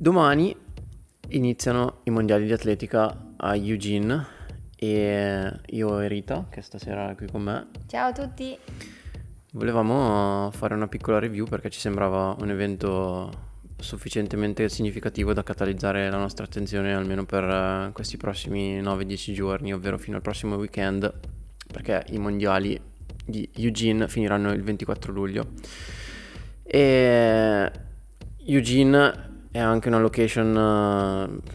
Domani iniziano i mondiali di atletica a Eugene e io e Rita, che stasera è qui con me, Ciao a tutti. volevamo fare una piccola review perché ci sembrava un evento sufficientemente significativo da catalizzare la nostra attenzione almeno per eh, questi prossimi 9-10 giorni, ovvero fino al prossimo weekend, perché i mondiali di Eugene finiranno il 24 luglio. E Eugene è anche una location eh,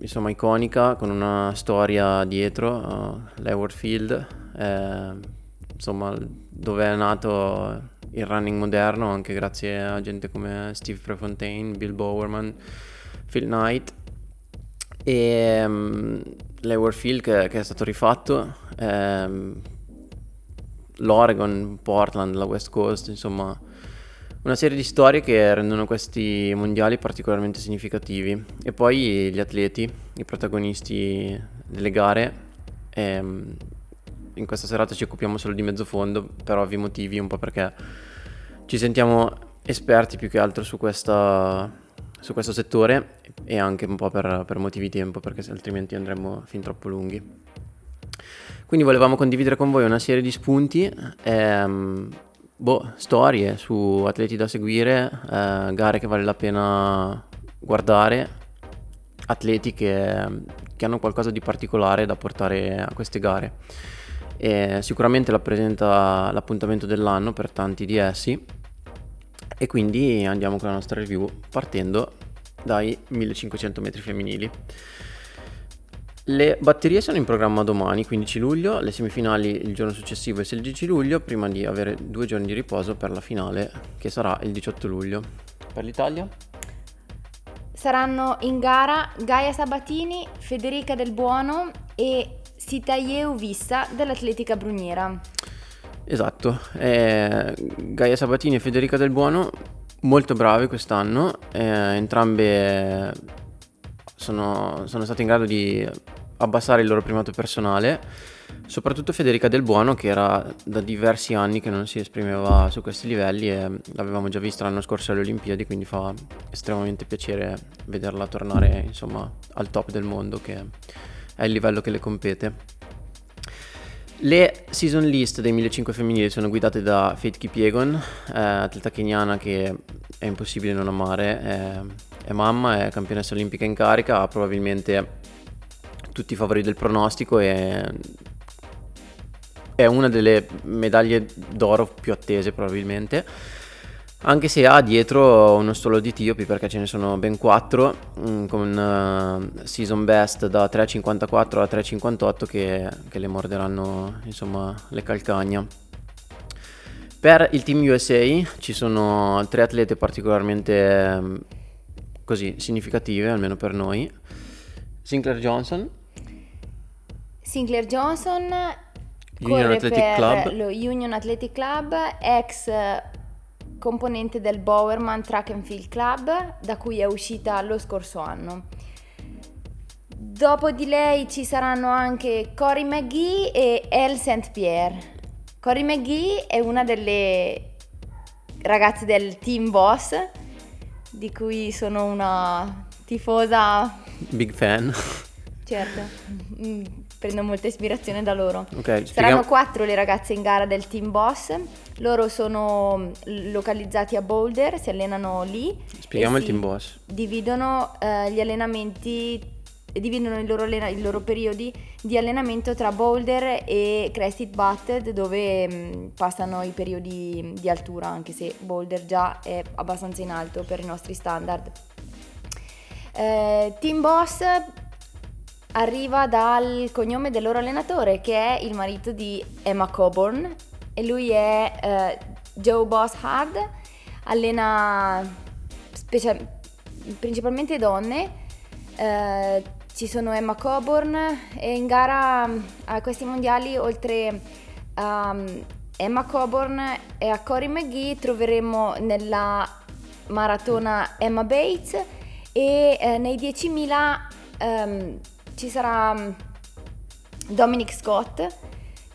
insomma iconica con una storia dietro, uh, l'Hayward Field, eh, insomma dove è nato il running moderno anche grazie a gente come Steve Prefontaine, Bill Bowerman, Phil Knight. E um, l'Hayward Field che, che, è stato rifatto, ehm, l'Oregon, Portland, la West Coast, insomma una serie di storie che rendono questi mondiali particolarmente significativi e poi gli atleti, i protagonisti delle gare. Ehm, in questa serata ci occupiamo solo di mezzo fondo per ovvi motivi, un po' perché ci sentiamo esperti più che altro su, questa, su questo settore e anche un po' per, per motivi di tempo perché altrimenti andremmo fin troppo lunghi. Quindi volevamo condividere con voi una serie di spunti. Ehm, boh, storie su atleti da seguire, eh, gare che vale la pena guardare, atleti che, che, hanno qualcosa di particolare da portare a queste gare. E sicuramente rappresenta l'appuntamento dell'anno per tanti di essi e quindi andiamo con la nostra review partendo dai 1500 metri femminili. Le batterie sono in programma domani, 15 luglio, le semifinali il giorno successivo, il 16 luglio, prima di avere due giorni di riposo per la finale, che sarà il 18 luglio. Per l'Italia? Saranno in gara Gaia Sabatini, Federica Del Buono e Sitayeu Vissa dell'Atletica Bruniera. Esatto, eh, Gaia Sabatini e Federica Del Buono molto brave quest'anno, eh, entrambe sono, sono state in grado di abbassare il loro primato personale, soprattutto Federica Del Buono che era da diversi anni che non si esprimeva su questi livelli e l'avevamo già vista l'anno scorso alle Olimpiadi, quindi fa estremamente piacere vederla tornare insomma al top del mondo che è il livello che le compete. Le season list dei 1500 femminili sono guidate da Faith Kipiegon, eh, atleta keniana che è impossibile non amare, è, è mamma, è campionessa olimpica in carica, ha probabilmente tutti i favori del pronostico e è una delle medaglie d'oro più attese probabilmente. Anche se ha dietro uno stolo di Tiopi perché ce ne sono ben 4 mm, con uh, season best da 3.54 a 3.58 che, che le morderanno insomma le calcagna. Per il team USA ci sono tre atlete particolarmente um, così significative almeno per noi Sinclair Johnson Sinclair Johnson Union Athletic Club. lo Union Athletic Club, ex componente del Bowerman Track and Field Club, da cui è uscita lo scorso anno. Dopo di lei ci saranno anche Cory McGee e Elle St. Pierre. Cory McGee è una delle ragazze del Team Boss, di cui sono una tifosa. Big fan. Certo, mm, prendo molta ispirazione da loro. Okay, Saranno quattro le ragazze in gara del Team Boss. Loro sono localizzati a Boulder, si allenano lì. Spieghiamo il Team Boss. Dividono eh, gli allenamenti, dividono i loro, i loro, periodi di allenamento tra Boulder e Crested Butted, dove mh, mm, passano i periodi di altura, anche se Boulder già è abbastanza in alto per i nostri standard. Eh, Team Boss arriva dal cognome del loro allenatore che è il marito di Emma Coburn e lui è eh, Joe Boss Hard, allena specia- principalmente donne, eh, ci sono Emma Coburn e in gara a questi mondiali oltre a um, Emma Coburn e a Cory McGee troveremo nella maratona Emma Bates e eh, nei 10.000 um, ci sarà mm, Dominic Scott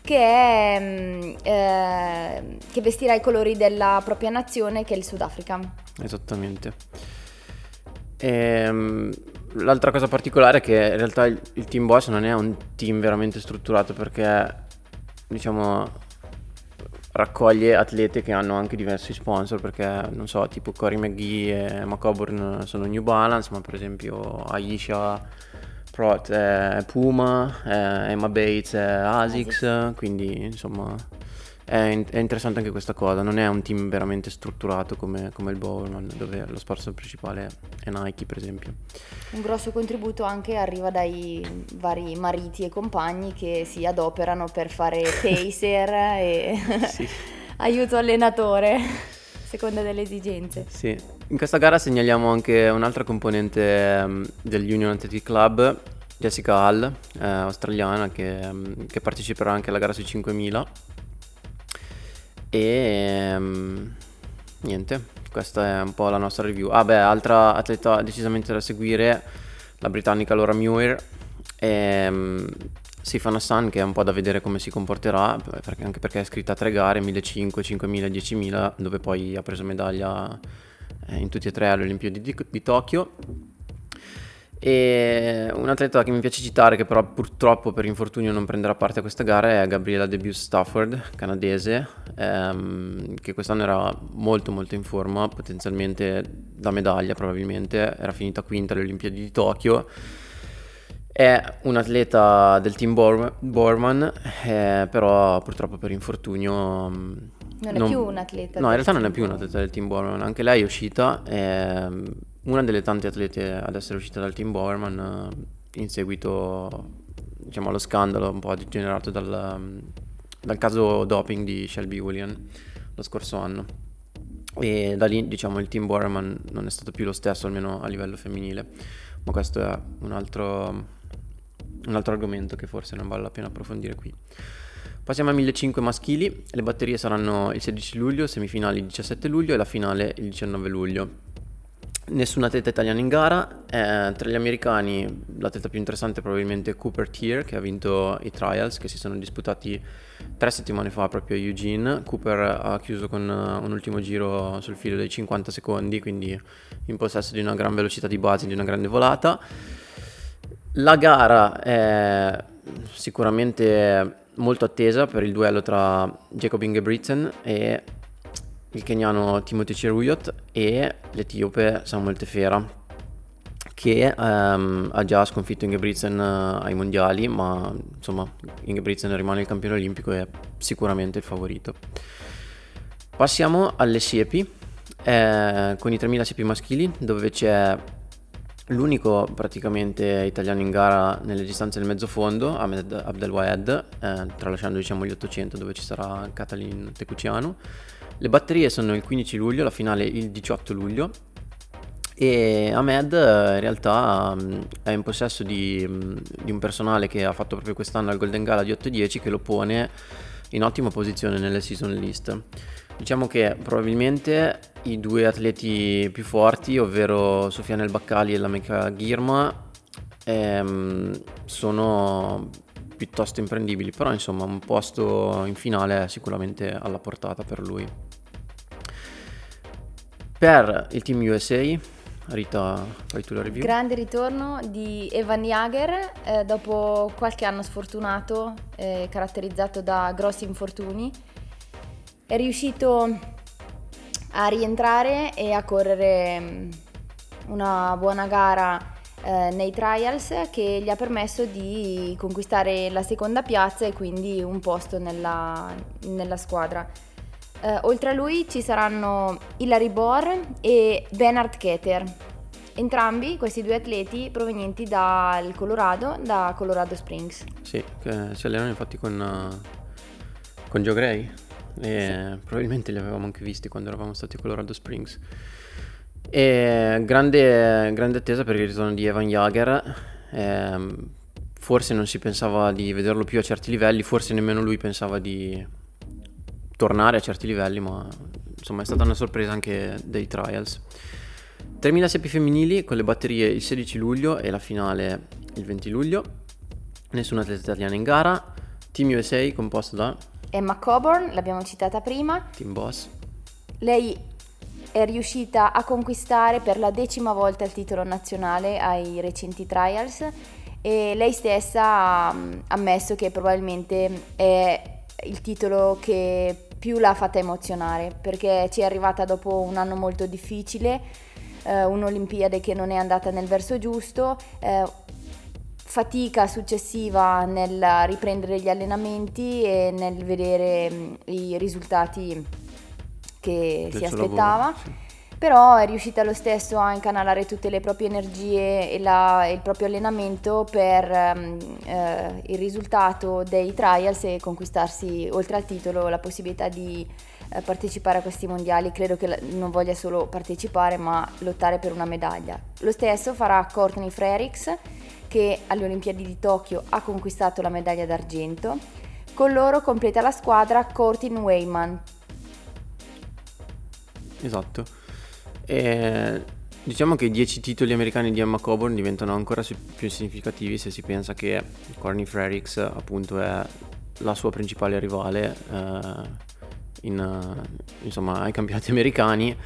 che, è, mm, eh, che vestirà i colori della propria nazione che è il Sudafrica. Esattamente. Ehm, l'altra cosa particolare è che in realtà il, il team boss non è un team veramente strutturato perché diciamo raccoglie atlete che hanno anche diversi sponsor perché non so tipo Cory McGee e McCoburn sono New Balance ma per esempio Aisha Prot è Puma è Emma Bates è Asics, Asics. quindi insomma è, in- è, interessante anche questa cosa, non è un team veramente strutturato come, come il Bowman, dove lo sponsor principale è Nike, per esempio. Un grosso contributo anche arriva dai vari mariti e compagni che si adoperano per fare pacer e aiuto allenatore, seconda delle esigenze. Sì, in questa gara segnaliamo anche un'altra componente um, del Union Athletic Club, Jessica Hall, eh, australiana, che, um, che parteciperà anche alla gara sui 5000 e um, niente, questa è un po' la nostra review. Ah beh, altra atleta decisamente da seguire, la britannica Laura Muir e um, Sifan Hassan che è un po' da vedere come si comporterà, perché, anche perché è iscritta a tre gare, 1500, 5000, 10000, dove poi ha preso medaglia eh, in tutti e tre alle Olimpiadi di, di Tokyo. E un atleta che mi piace citare, che però purtroppo per infortunio non prenderà parte a questa gara, è Gabriela Debus Stafford, canadese, ehm, che quest'anno era molto molto in forma, potenzialmente da medaglia probabilmente, era finita quinta alle Olimpiadi di Tokyo. È un atleta del team Bor- Borman, eh, però purtroppo per infortunio... Mm, non è non... più un atleta. No, in realtà non è più un atleta del team Borman, anche lei è uscita. Eh, una delle tante atlete ad essere uscita dal team Bowerman eh, in seguito diciamo, allo scandalo un po' generato dal, dal caso doping di Shelby William lo scorso anno. E da lì diciamo il team Bowerman non è stato più lo stesso almeno a livello femminile. Ma questo è un altro, un altro argomento che forse non vale la pena approfondire qui. Passiamo a 1500 maschili, le batterie saranno il 16 luglio, semifinali il 17 luglio e la finale il 19 luglio. Nessun atleta italiano in gara, eh, tra gli americani l'atleta più interessante è probabilmente Cooper Tier che ha vinto i trials che si sono disputati tre settimane fa proprio a Eugene. Cooper ha chiuso con uh, un ultimo giro sul filo dei 50 secondi, quindi in possesso di una gran velocità di base, di una grande volata. La gara è sicuramente molto attesa per il duello tra Jacob Ingebrigtsen e il keniano Timothy Cheruyot e l'etiope Samuel Tefera che um, ha già sconfitto Ingebrigtsen uh, ai mondiali ma insomma Ingebrigtsen rimane il campione olimpico e è sicuramente il favorito. Passiamo alle siepi eh, con i 3000 siepi maschili dove c'è l'unico praticamente italiano in gara nelle distanze del mezzo fondo Ahmed Abdelwahed eh, tralasciando diciamo gli 800 dove ci sarà Catalin Tecuciano le batterie sono il 15 luglio, la finale il 18 luglio e Ahmed eh, in realtà mm, è in possesso di, mm, di, un personale che ha fatto proprio quest'anno al Golden Gala di 8-10 che lo pone in ottima posizione nelle season list. Diciamo che probabilmente i due atleti più forti, ovvero Sofiane El Baccali e la Mecha Girma, ehm, sono piuttosto imprendibili, però insomma un posto in finale è sicuramente alla portata per lui. Per il team USA, Rita, fai tu la review. Grande ritorno di Evan Jager eh, dopo qualche anno sfortunato, eh, caratterizzato da grossi infortuni. È riuscito a rientrare e a correre mm, una buona gara eh, nei trials che gli ha permesso di conquistare la seconda piazza e quindi un posto nella, nella squadra. Eh, oltre a lui ci saranno Hilary Bohr e Bernard Keter, entrambi questi due atleti provenienti dal Colorado, da Colorado Springs. Sì, che si allenano infatti con, uh, con Joe Gray e sì. probabilmente li avevamo anche visti quando eravamo stati a Colorado Springs. E grande, grande attesa per il ritorno di Evan Jager. Eh, forse non si pensava di vederlo più a certi livelli, forse nemmeno lui pensava di tornare a certi livelli, ma insomma è stata una sorpresa anche dei trials. Termina siepi femminili con le batterie il 16 luglio e la finale il 20 luglio. Nessuna atleta italiana in gara. Team USA composto da Emma Coburn, l'abbiamo citata prima. Team Boss. Lei è riuscita a conquistare per la decima volta il titolo nazionale ai recenti trials e lei stessa ha ammesso che probabilmente è il titolo che più l'ha fatta emozionare perché ci è arrivata dopo un anno molto difficile, eh, un'Olimpiade che non è andata nel verso giusto, eh, fatica successiva nel riprendere gli allenamenti e nel vedere mh, i risultati che Del si aspettava. lavoro, sì. Però è riuscita lo stesso a incanalare tutte le proprie energie e, la- e il proprio allenamento per ehm, eh, il risultato dei trials e conquistarsi, oltre al titolo, la possibilità di eh, partecipare a questi mondiali. Credo che non voglia solo partecipare, ma lottare per una medaglia. Lo stesso farà Courtney Frericks, che alle Olimpiadi di Tokyo ha conquistato la medaglia d'argento. Con loro completa la squadra Courtney Wayman, Esatto. E diciamo che i 10 titoli americani di Emma Coburn diventano ancora più significativi se si pensa che Corny Frericks appunto è la sua principale rivale eh, in, insomma, ai campionati americani.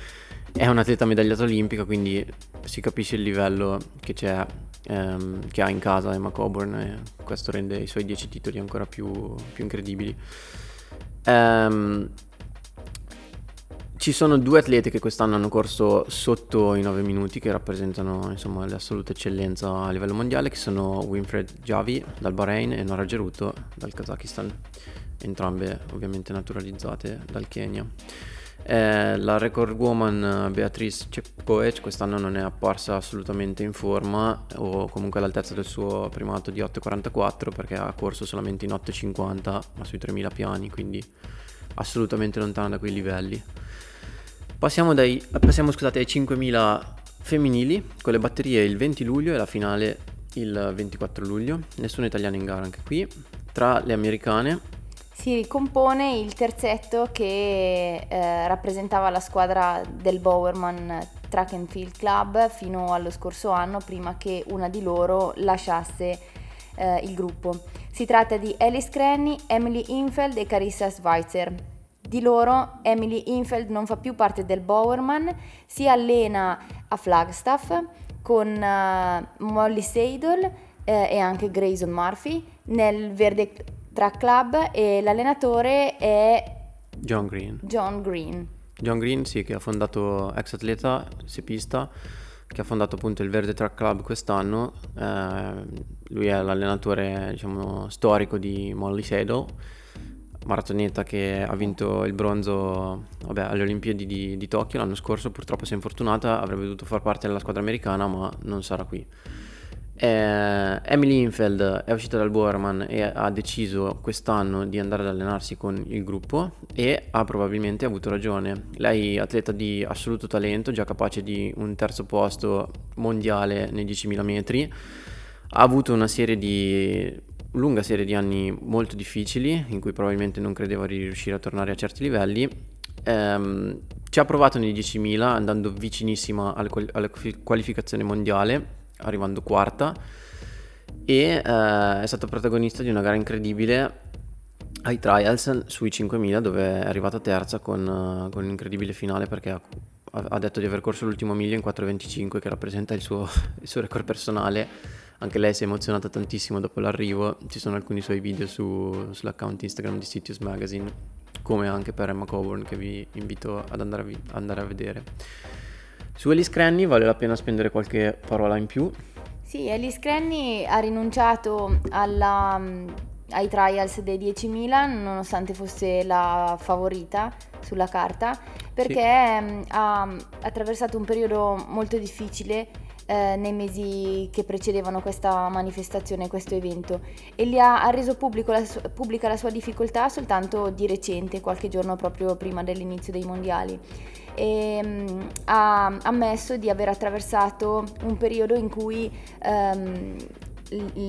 È un'atleta medagliata olimpica, quindi si capisce il livello che ehm, che ha in casa Emma Coburn e questo rende i suoi 10 titoli ancora più, più incredibili. Ehm, ci sono due atlete che quest'anno hanno corso sotto i 9 minuti, che rappresentano insomma l'assoluta eccellenza a livello mondiale, che sono Winfred Javi dal Bahrain e Nora Geruto dal Kazakistan, entrambe ovviamente naturalizzate dal Kenya. Eh, la record woman eh, Beatrice Cepkoech quest'anno non è apparsa assolutamente in forma o comunque all'altezza del suo primato di 8.44 perché ha corso solamente in 8.50 ma sui 3.000 piani, quindi assolutamente lontana da quei livelli. Passiamo, dai, passiamo scusate, ai 5.000 femminili con le batterie il 20 luglio e la finale il 24 luglio. Nessuna italiana in gara anche qui. Tra le americane, Si ricompone il terzetto che eh, rappresentava la squadra del Bowerman Track and Field Club fino allo scorso anno, prima che una di loro lasciasse eh, il gruppo. Si tratta di Alice Cranny, Emily Infeld e Carissa Schweitzer. Di loro Emily Infeld non fa più parte del Bowerman, si allena a Flagstaff con eh, Molly Seidel eh, e anche Grayson Murphy nel Verde Track Club e l'allenatore è John Green. John Green. John Green, sì, che ha fondato, ex atleta, sepista, che ha fondato appunto il Verde Track Club quest'anno. Eh, lui è l'allenatore, diciamo, storico di Molly Seidel, maratoneta che ha vinto il bronzo vabbè, alle Olimpiadi di, di Tokyo l'anno scorso. Purtroppo si è infortunata, avrebbe dovuto far parte della squadra americana, ma non sarà qui. Eh, Emily Infeld è uscita dal Bowerman e ha deciso quest'anno di andare ad allenarsi con il gruppo e ha probabilmente avuto ragione. Lei atleta di assoluto talento, già capace di un terzo posto mondiale nei 10.000 metri. Ha avuto una serie di lunga serie di anni molto difficili in cui probabilmente non credeva di riuscire a tornare a certi livelli. Ehm, ci ha provato nei 10.000 andando vicinissima alle, qual- alla qualificazione mondiale arrivando quarta e eh, è stata protagonista di una gara incredibile ai trials sui 5000 dove è arrivata terza con, eh, con un incredibile finale perché ha, ha detto di aver corso l'ultimo miglio in 4.25 che rappresenta il suo, il suo record personale anche lei si è emozionata tantissimo dopo l'arrivo. Ci sono alcuni suoi video su- sull'account Instagram di Sitius Magazine come anche per Emma Coburn che vi invito ad andare a, vi- andare a vedere. Su Alice Cranny vale la pena spendere qualche parola in più. Sì, Alice Cranny ha rinunciato alla, mm, ai trials dei 10.000 nonostante fosse la favorita sulla carta perché mm, ha attraversato un periodo molto difficile eh, nei mesi che precedevano questa manifestazione, questo evento. E gli ha, ha reso la pubblica la sua difficoltà soltanto di recente, qualche giorno proprio prima dell'inizio dei mondiali. E mm, ha ammesso di aver attraversato un periodo in cui ehm,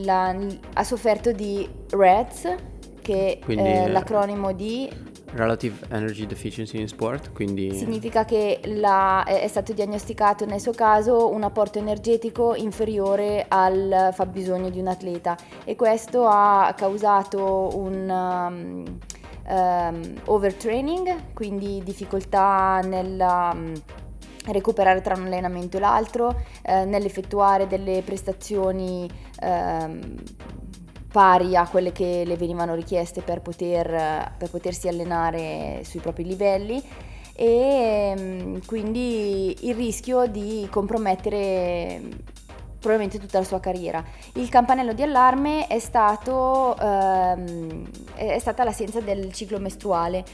la- ha sofferto di REDS, che Quindi, è eh, l'acronimo di Relative Energy Deficiency in Sport, quindi significa che la- è è stato diagnosticato nel suo caso un apporto energetico inferiore al fabbisogno di un atleta. E questo ha causato un um, um, overtraining, quindi difficoltà nella, um, recuperare tra un allenamento e l'altro, eh, nell'effettuare delle prestazioni ehm, pari a quelle che le venivano richieste per, poter, per potersi allenare sui propri livelli e ehm, quindi il rischio di compromettere probabilmente tutta la sua carriera. Il campanello di allarme è, stato, ehm, è stata l'assenza del ciclo mestruale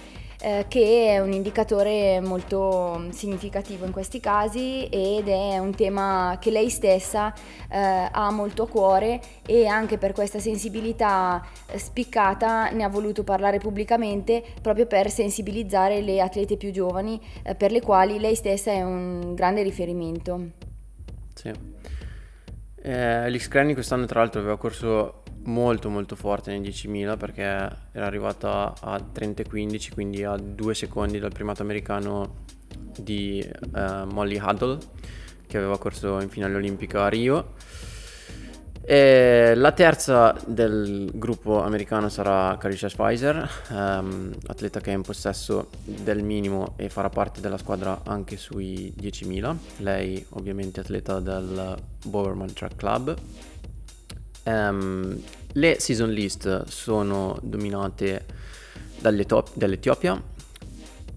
eh, che è un indicatore molto significativo in questi casi ed è un tema che lei stessa eh, ha molto a cuore e anche per questa sensibilità spiccata ne ha voluto parlare pubblicamente proprio per sensibilizzare le atlete più giovani eh, per le quali lei stessa è un grande riferimento. Sì. Eh, L'X Cranny quest'anno tra l'altro aveva corso molto molto forte nei 10.000 perché era arrivata a 30-15 quindi a due secondi dal primato americano di uh, Molly Huddle che aveva corso in finale olimpica a Rio e la terza del gruppo americano sarà Carisha Spicer, um, atleta che è in possesso del minimo e farà parte della squadra anche sui 10.000. Lei ovviamente atleta del Bowerman Track Club Um, le season list sono dominate dall'Etiopia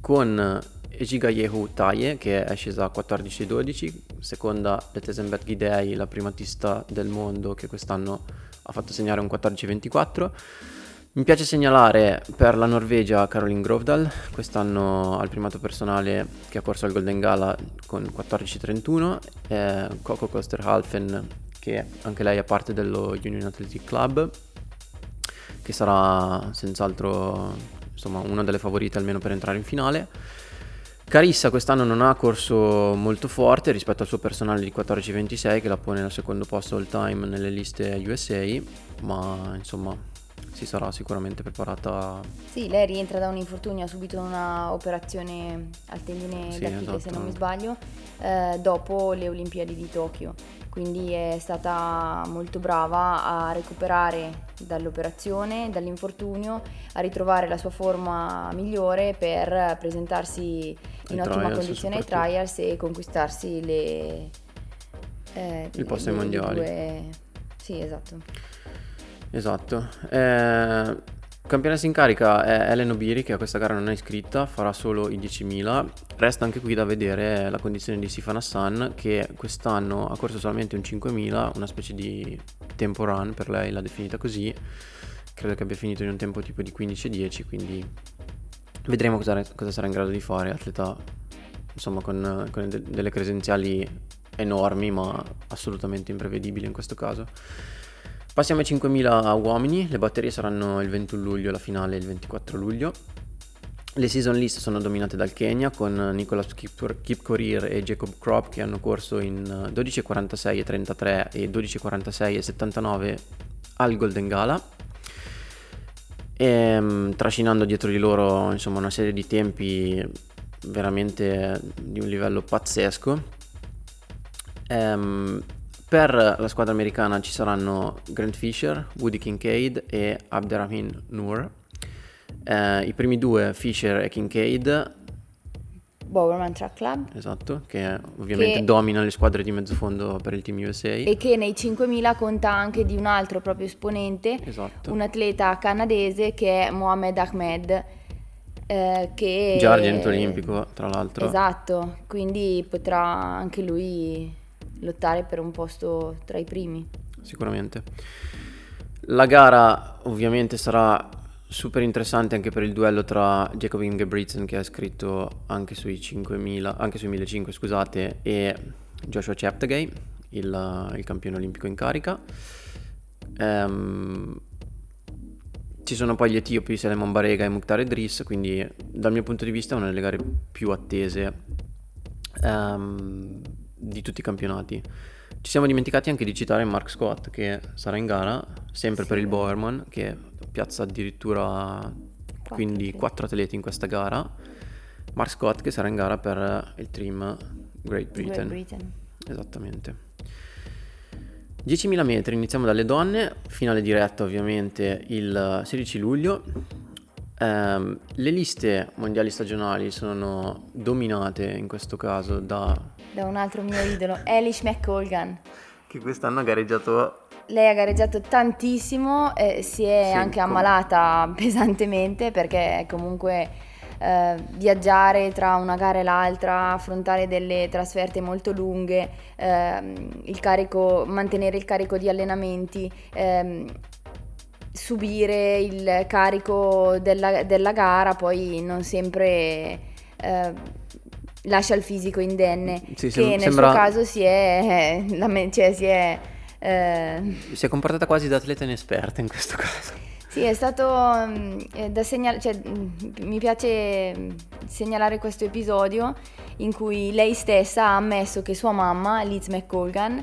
con Ejigayehu Taye che è scesa a 14-12, seconda Letesenbet Gidei, la primatista del mondo che quest'anno ha fatto segnare un 14-24. Mi piace segnalare per la Norvegia Caroline Grovdal, quest'anno al primato personale che ha corso al Golden Gala con 14-31, eh, Coco Kosterhalfen che anche lei è parte dello Union Athletic Club, che sarà senz'altro insomma, una delle favorite almeno per entrare in finale. Carissa quest'anno non ha corso molto forte rispetto al suo personale di 14-26 che la pone al secondo posto all time nelle liste USA, ma insomma si sarà sicuramente preparata. Sì, lei rientra da un infortunio, ha subito una operazione al tendine sì, d'Achille esatto. se non mi sbaglio, eh, dopo le Olimpiadi di Tokyo quindi è stata molto brava a recuperare dall'operazione, dall'infortunio, a ritrovare la sua forma migliore per presentarsi in ottima condizione ai trials e conquistarsi le, eh, il posto ai mondiali. Due... Sì, esatto. Esatto. Eh, Campionessa in carica è Ellen Obiri che a questa gara non è iscritta, farà solo i 10.000. Resta anche qui da vedere la condizione di Sifan Hassan che quest'anno ha corso solamente un 5.000, una specie di tempo run per lei, l'ha definita così. Credo che abbia finito in un tempo tipo di 15-10, quindi vedremo cosa, cosa, sarà in grado di fare. Atleta insomma con, con de- delle credenziali enormi ma assolutamente imprevedibili in questo caso. Passiamo ai 5.000 uomini, le batterie saranno il 21 luglio, la finale il 24 luglio. Le season list sono dominate dal Kenya con Nicolas Kipkorir e Jacob Crop che hanno corso in 12.46 e 33 e 12.46 e 79 al Golden Gala. E, ehm, trascinando dietro di loro insomma, una serie di tempi veramente di un livello pazzesco. Um, per la squadra americana ci saranno Grant Fisher, Woody Kincaid e Abderrahim Noor. Eh, I primi due, Fisher e Kincaid. Bowerman Track Club. Esatto, che ovviamente che... domina le squadre di mezzofondo per il team USA. E che nei 5000 conta anche di un altro proprio esponente, esatto. un atleta canadese che è Mohamed Ahmed. Eh, che già argento olimpico tra l'altro esatto quindi potrà anche lui lottare per un posto tra i primi. Sicuramente. La gara ovviamente sarà super interessante anche per il duello tra Jacob Ingebrigtsen che ha scritto anche sui 5000, anche sui 1500 scusate, e Joshua Cheptegei, il, il campione olimpico in carica. Um, ci sono poi gli etiopi Selemon Barega e Mukhtar Edris, quindi dal mio punto di vista è una delle gare più attese. Um, di tutti i campionati. Ci siamo dimenticati anche di citare Mark Scott che sarà in gara, sempre sì. per il Bowerman, che piazza addirittura quindi quattro atleti in questa gara. Mark Scott che sarà in gara per il team Great Britain. Great Britain. Esattamente. 10.000 metri, iniziamo dalle donne, finale diretta ovviamente il 16 luglio. Ehm, le liste mondiali stagionali sono dominate in questo caso da... Da un altro mio idolo, Elish McColgan. Che quest'anno ha gareggiato... Lei ha gareggiato tantissimo, eh, si è Sì, anche com- ammalata pesantemente perché comunque eh, viaggiare tra una gara e l'altra, affrontare delle trasferte molto lunghe, ehm, il carico, mantenere il carico di allenamenti, ehm, subire il carico della, della gara, poi non sempre eh, lascia il fisico indenne, Sì, che sem- nel sembra- suo caso si è, eh, cioè si è eh, Si è comportata quasi da atleta inesperta in questo caso. sì, è stato mm, eh, da segnalare, cioè, mm, mi piace mm, segnalare questo episodio in cui lei stessa ha ammesso che sua mamma, Liz McColgan,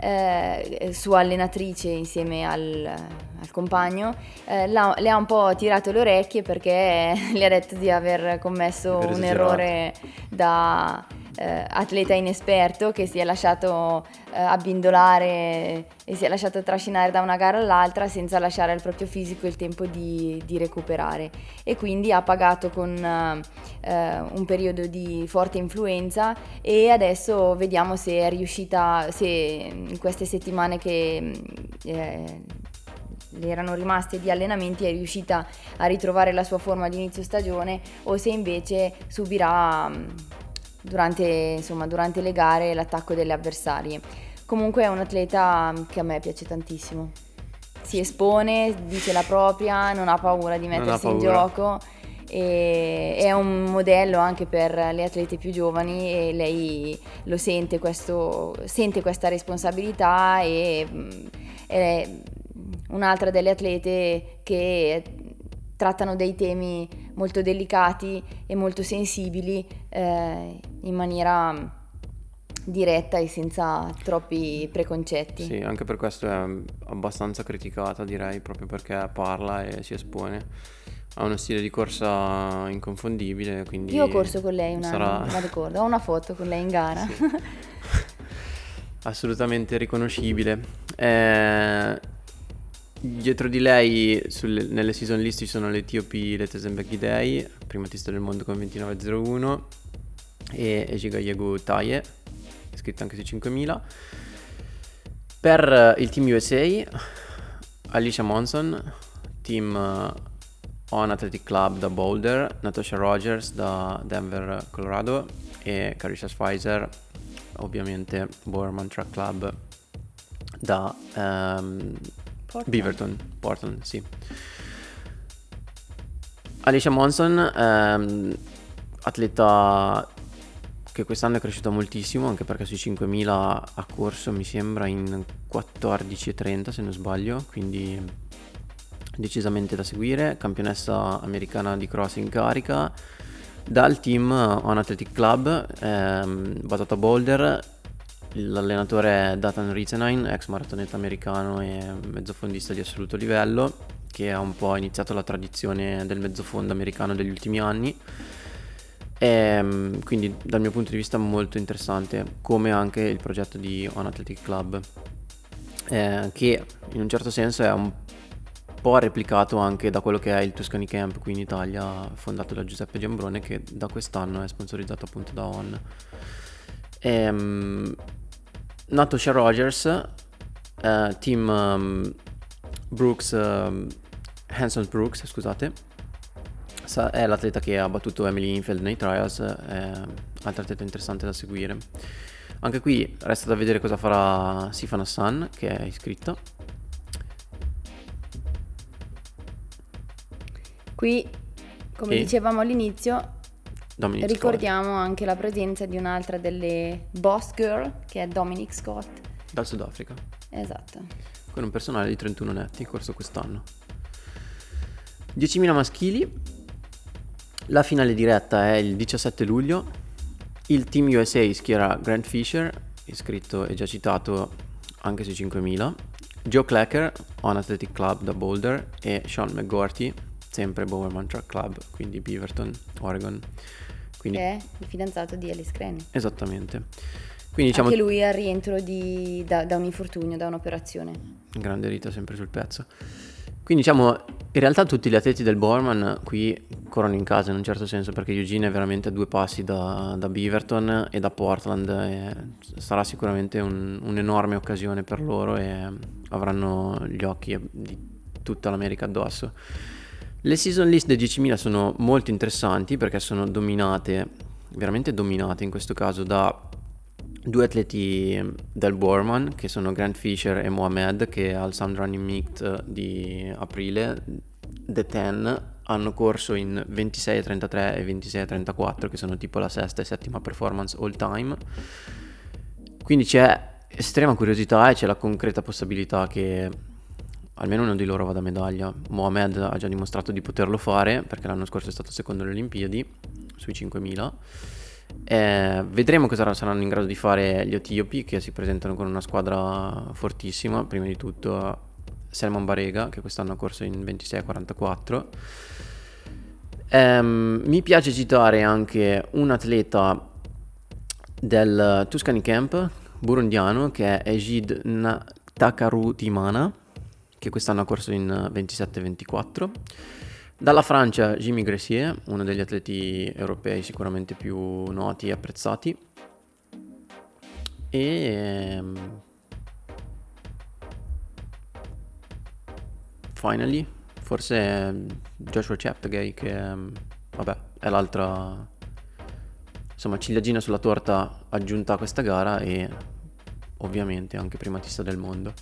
eh, sua allenatrice insieme al, al compagno, eh, le ha un po' tirato le orecchie perché le ha detto di aver commesso un errore da eh, atleta inesperto che si è lasciato eh, abbindolare e si è lasciato trascinare da una gara all'altra senza lasciare al proprio fisico il tempo di, di recuperare. E quindi ha pagato con eh, eh, un periodo di forte influenza e adesso vediamo se è riuscita, se in queste settimane che eh, le erano rimaste di allenamenti è riuscita a ritrovare la sua forma di inizio stagione o se invece subirà mh, durante, insomma, durante le gare l'attacco delle avversarie. Comunque è un atleta che a me piace tantissimo. Si espone, dice la propria, non ha paura di mettersi in paura. gioco e è un modello anche per le atlete più giovani e lei lo sente, questo, sente questa responsabilità e mh, è un'altra delle atlete che trattano dei temi molto delicati e molto sensibili eh, in maniera diretta e senza troppi preconcetti. Sì, anche per questo è abbastanza criticata, direi, proprio perché parla e si espone. Ha uno stile di corsa inconfondibile, quindi... Io ho corso con lei un sarà- anno, la ricordo, ho una foto con lei in gara. Sì. Assolutamente riconoscibile. Eh, dietro di lei sulle- nelle season list ci sono l'Etiopi Letesenbeki Day, primatista del mondo con 29.01 e Ejigayegu Taye, iscritta anche su 5.000. Per eh, il team USA, Alicia Monson, team eh, On Athletic Club da Boulder, Natasha Rogers da Denver, Colorado e Carisha Spicer, ovviamente Bowerman Track Club da ehm, Portland. Beaverton, Portland, sì. Alicia Monson, ehm, atleta che quest'anno è cresciuta moltissimo, anche perché sui 5000 ha corso, mi sembra, in 14.30 se non sbaglio, quindi decisamente da seguire, campionessa americana di cross in carica, dal team On Athletic Club, ehm, basato a Boulder, l'allenatore è Dathan Ritzenine, ex maratoneta americano e mezzofondista di assoluto livello, che ha un po' iniziato la tradizione del mezzofondo americano degli ultimi anni. E, quindi dal mio punto di vista molto interessante, come anche il progetto di On Athletic Club, eh, che in un certo senso è un po' replicato anche da quello che è il Tuscany Camp qui in Italia, fondato da Giuseppe Giambrone, che da quest'anno è sponsorizzato appunto da On. Ehm, Natasha Rogers, eh, team um, Brooks, um, Hanson Brooks, scusate, sa- è l'atleta che ha battuto Emily Infield nei trials, è altra atleta interessante da seguire. Anche qui resta da vedere cosa farà Sifan Hassan, che è iscritta. Qui, come Sì. dicevamo all'inizio, Dominic ricordiamo anche la presenza di un'altra delle boss girl, che è Dominic Scott. Scott, dal Sudafrica, Esatto. con un personale di 31 netti, corso quest'anno. 10.000 maschili, la finale diretta è il 17 luglio. Il team USA schiera Grant Fisher, iscritto e già citato anche su 5.000, Joe Clacker, On Athletic Club da Boulder e Sean McGorty, sempre Bowerman Track Club, quindi Beaverton, Oregon. Quindi, Che è il fidanzato di Alice Crane. esattamente. Quindi diciamo Anche lui è al rientro di- da, da un infortunio, da un'operazione. grande Rita sempre sul pezzo. Quindi diciamo, in realtà tutti gli atleti del Borman qui corrono in casa in un certo senso perché Eugene è veramente a due passi da, da Beaverton e da Portland e sarà sicuramente un, un'enorme occasione per loro e avranno gli occhi di tutta l'America addosso. Le season list dei 10.000 sono molto interessanti perché sono dominate, veramente dominate in questo caso da due atleti del Borman che sono Grant Fisher e Mohamed che al Sound Running Meet di aprile The 10 hanno corso in 26.33 e 26.34 che sono tipo la sesta e settima performance all time. Quindi c'è estrema curiosità e c'è la concreta possibilità che almeno uno di loro vada a medaglia Mohamed ha già dimostrato di poterlo fare perché l'anno scorso è stato secondo alle Olimpiadi sui 5.000 eh, vedremo cosa saranno in grado di fare gli etiopi che si presentano con una squadra fortissima. Prima di tutto Selman Barega che quest'anno ha corso in 26-44. Eh, mi piace citare anche un atleta del Tuscany Camp burundiano che è Ejid Takarutimana che quest'anno ha corso in 27-24. Dalla Francia Jimmy Gressier, uno degli atleti europei sicuramente più noti e apprezzati. E ehm, finally, forse Joshua Chaptegay che ehm, vabbè, è l'altra insomma ciliegina sulla torta aggiunta a questa gara e ovviamente anche primatista del mondo.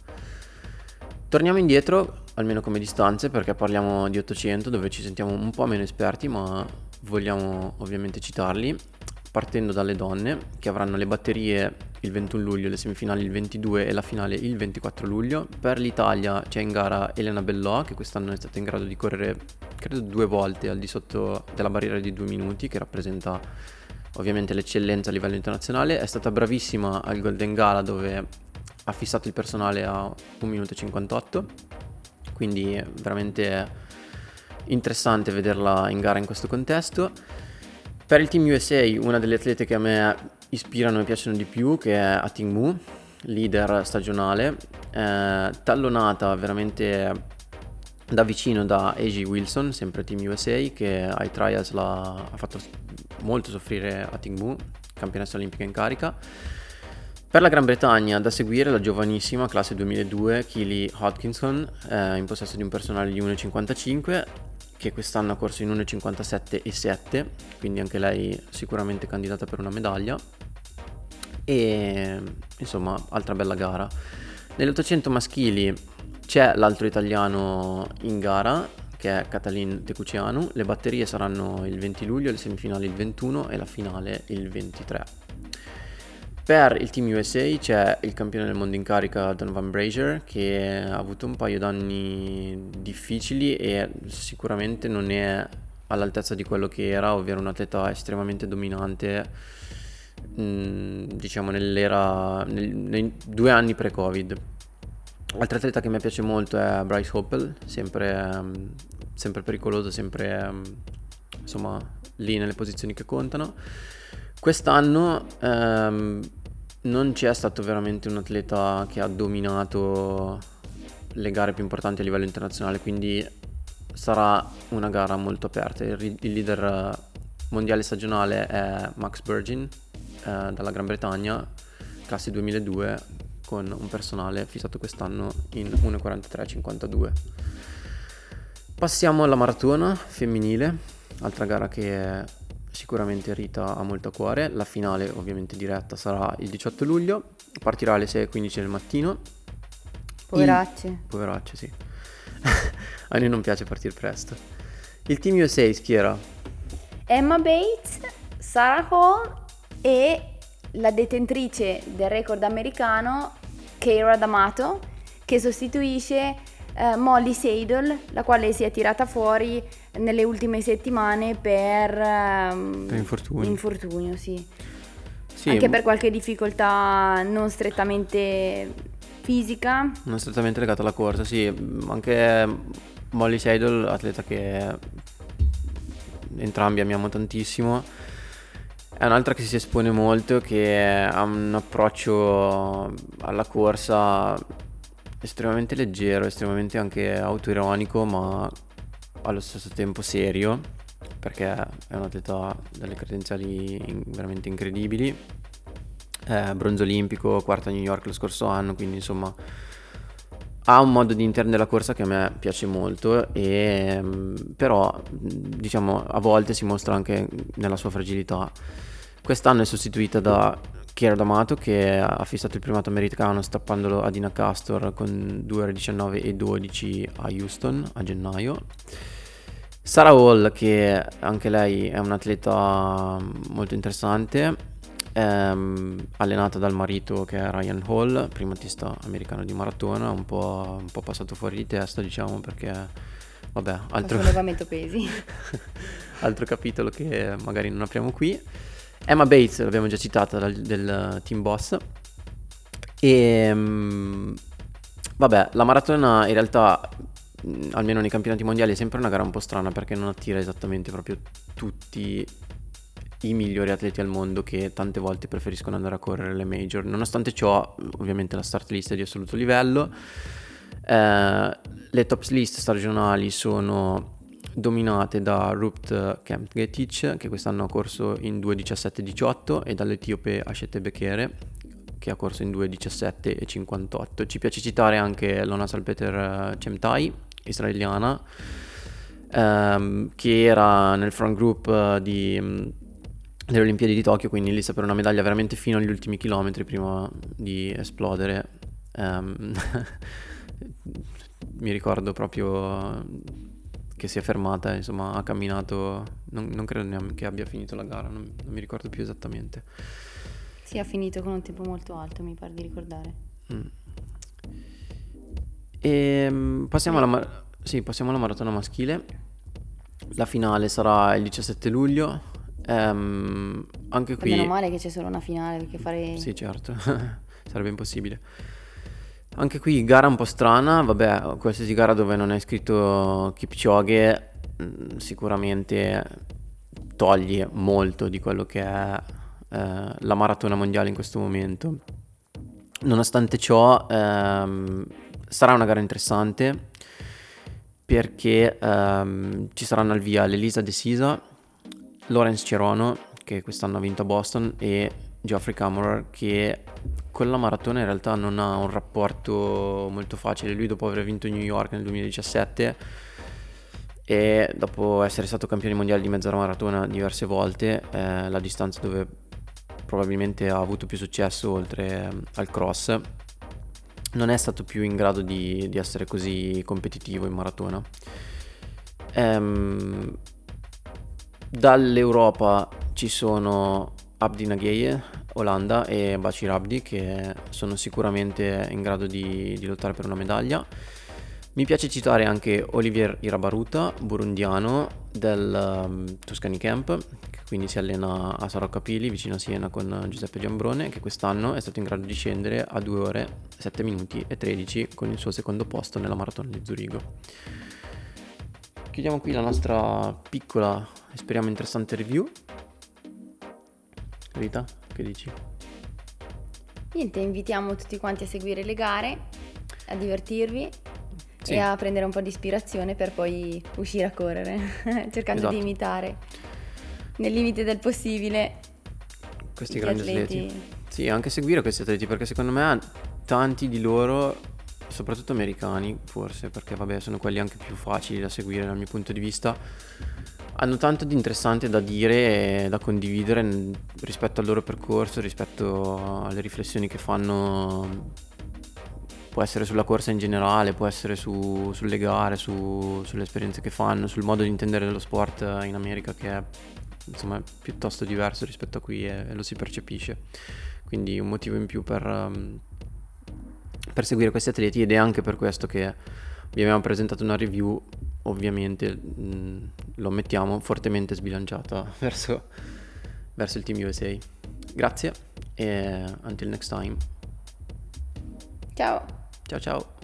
Torniamo indietro, almeno come distanze, perché parliamo di 800 dove ci sentiamo un po' meno esperti, ma vogliamo ovviamente citarli. Partendo dalle donne, che avranno le batterie il 21 luglio, le semifinali il 22 e la finale il 24 luglio. Per l'Italia c'è in gara Elena Bellò, che quest'anno è stata in grado di correre, credo, due volte al di sotto della barriera di due minuti, che rappresenta ovviamente l'eccellenza a livello internazionale. È stata bravissima al Golden Gala, dove ha fissato il personale a 1 minuto e 58, quindi veramente interessante vederla in gara in questo contesto. Per il Team USA una delle atlete che a me ispirano e piacciono di più che è Ating Mu, leader stagionale, eh, tallonata veramente da vicino da A.G. Wilson, sempre Team USA, che ai trials ha fatto molto soffrire Ating Mu, campionessa olimpica in carica per la Gran Bretagna da seguire la giovanissima classe 2002 Keely Hodkinson eh, in possesso di un personale di 1,55 che quest'anno ha corso in 1,57 e 7 quindi anche lei sicuramente candidata per una medaglia. E insomma altra bella gara. Nell'800 maschili c'è l'altro italiano in gara che è Catalin Tecucianu le batterie saranno il 20 luglio le semifinali il 21 e la finale il 23 per il Team USA c'è il campione del mondo in carica Donovan Brazier che ha avuto un paio d'anni difficili e sicuramente non è all'altezza di quello che era, ovvero un atleta estremamente dominante mm, diciamo nell'era nel, nei due anni pre-Covid. Altro atleta che mi piace molto è Bryce Hoppel, sempre, um, sempre pericoloso, sempre um, insomma lì nelle posizioni che contano. Quest'anno ehm, non c'è stato veramente un atleta che ha dominato le gare più importanti a livello internazionale, quindi sarà una gara molto aperta. Il, il leader mondiale stagionale è Max Virgin eh, dalla Gran Bretagna, classe 2002, con un personale fissato quest'anno in 1.43.52. Passiamo alla maratona femminile, altra gara che sicuramente Rita ha molto a cuore. La finale ovviamente diretta sarà il 18 luglio, partirà alle 6.15 del mattino. Poveracci. Il... Poveracci, sì. a noi non piace partire presto. Il team USA schiera Emma Bates, Sarah Hall e la detentrice del record americano Keira D'Amato che sostituisce eh, Molly Seidel, la quale si è tirata fuori nelle ultime settimane per, ehm, per infortunio. infortunio sì. Sì, Anche per qualche difficoltà non strettamente fisica. Non strettamente legata alla corsa, sì. Anche Molly Seidel, atleta che entrambi amiamo tantissimo. È un'altra che si espone molto, che ha un approccio alla corsa estremamente leggero, estremamente anche autoironico, ma allo stesso tempo serio, perché è un atleta dalle credenziali in- veramente incredibili. Eh, bronzo olimpico, quarta a New York lo scorso anno, quindi insomma ha un modo di intendere la corsa che a me piace molto, e, mm, però diciamo a volte si mostra anche nella sua fragilità. Quest'anno è sostituita da Chiara D'Amato che ha fissato il primato americano strappandolo a Dina Castor con 2 ore 19 e 12 a Houston a gennaio. Sara Hall che anche lei è un'atleta molto interessante, ehm, allenata dal marito che è Ryan Hall, primatista americano di maratona, un po', un po passato fuori di testa diciamo perché vabbè altro, altro capitolo che magari non apriamo qui. Emma Bates l'abbiamo già citata dal, del team boss e um, vabbè la maratona in realtà almeno nei campionati mondiali è sempre una gara un po' strana perché non attira esattamente proprio tutti i migliori atleti al mondo che tante volte preferiscono andare a correre le major. Nonostante ciò, ovviamente la start list è di assoluto livello. Eh, le top list stagionali sono dominate da Rupt Kempgetic che quest'anno ha corso in 2.17.18 e dall'etiope Ashete Bekere che ha corso in 2.17 e 58. Ci piace citare anche Lona Salpeter Cemtai, israeliana, ehm, che era nel front group di delle Olimpiadi di Tokyo, quindi lì per una medaglia veramente fino agli ultimi chilometri prima di esplodere. Um, mi ricordo proprio che si è fermata, insomma ha camminato, non, non credo neanche abbia finito la gara, non, non, mi ricordo più esattamente. Sì, ha finito con un tempo molto alto, mi pare di ricordare. Mm. E, ehm, passiamo, alla mar- sì, passiamo alla maratona maschile. La finale sarà il 17 luglio Um, anche qui... Meno male che c'è solo una finale perché fare... Sì, certo, sarebbe impossibile. Anche qui gara un po' strana, vabbè, qualsiasi gara dove non è scritto Kipchoge mm, sicuramente toglie molto di quello che è eh, la maratona mondiale in questo momento. Nonostante ciò ehm, sarà una gara interessante perché ehm, ci saranno al via l'Elisa De Sisa Lawrence Cerono, che quest'anno ha vinto a Boston, e Geoffrey Cameron, che con la maratona in realtà non ha un rapporto molto facile. Lui dopo aver vinto New York nel 2017 e dopo essere stato campione mondiale di mezza maratona diverse volte, eh, la distanza dove probabilmente ha avuto più successo oltre al cross, non è stato più in grado di, di essere così competitivo in maratona. Ehm, Dall'Europa ci sono Abdi Nagheye, Olanda e Bacir Abdi che sono sicuramente in grado di, di, lottare per una medaglia. Mi piace citare anche Olivier Irabaruta, burundiano del um, Tuscany Camp, che quindi si allena a Sarocapili vicino a Siena con Giuseppe Giambrone, che quest'anno è stato in grado di scendere a 2 ore 7 minuti e 13 con il suo secondo posto nella maratona di Zurigo. Chiudiamo qui la nostra piccola e speriamo interessante review. Rita, che dici? Niente, invitiamo tutti quanti a seguire le gare, a divertirvi sì. e a prendere un po' di ispirazione per poi uscire a correre, cercando esatto. di imitare nel limite del possibile questi grandi atleti. atleti. Sì, anche seguire questi atleti perché secondo me tanti di loro, soprattutto americani forse, perché vabbè sono quelli anche più facili da seguire dal mio punto di vista, hanno tanto di interessante da dire e da condividere rispetto al loro percorso, rispetto alle riflessioni che fanno. Può essere sulla corsa in generale, può essere su, sulle gare, su, sulle esperienze che fanno, sul modo di intendere lo sport in America che è insomma piuttosto diverso rispetto a qui e, e lo si percepisce. Quindi un motivo in più per, um, per seguire questi atleti ed è anche per questo che vi abbiamo presentato una review ovviamente mh, mm, lo mettiamo fortemente sbilanciata verso, verso il team USA. Grazie e until next time. Ciao. Ciao ciao.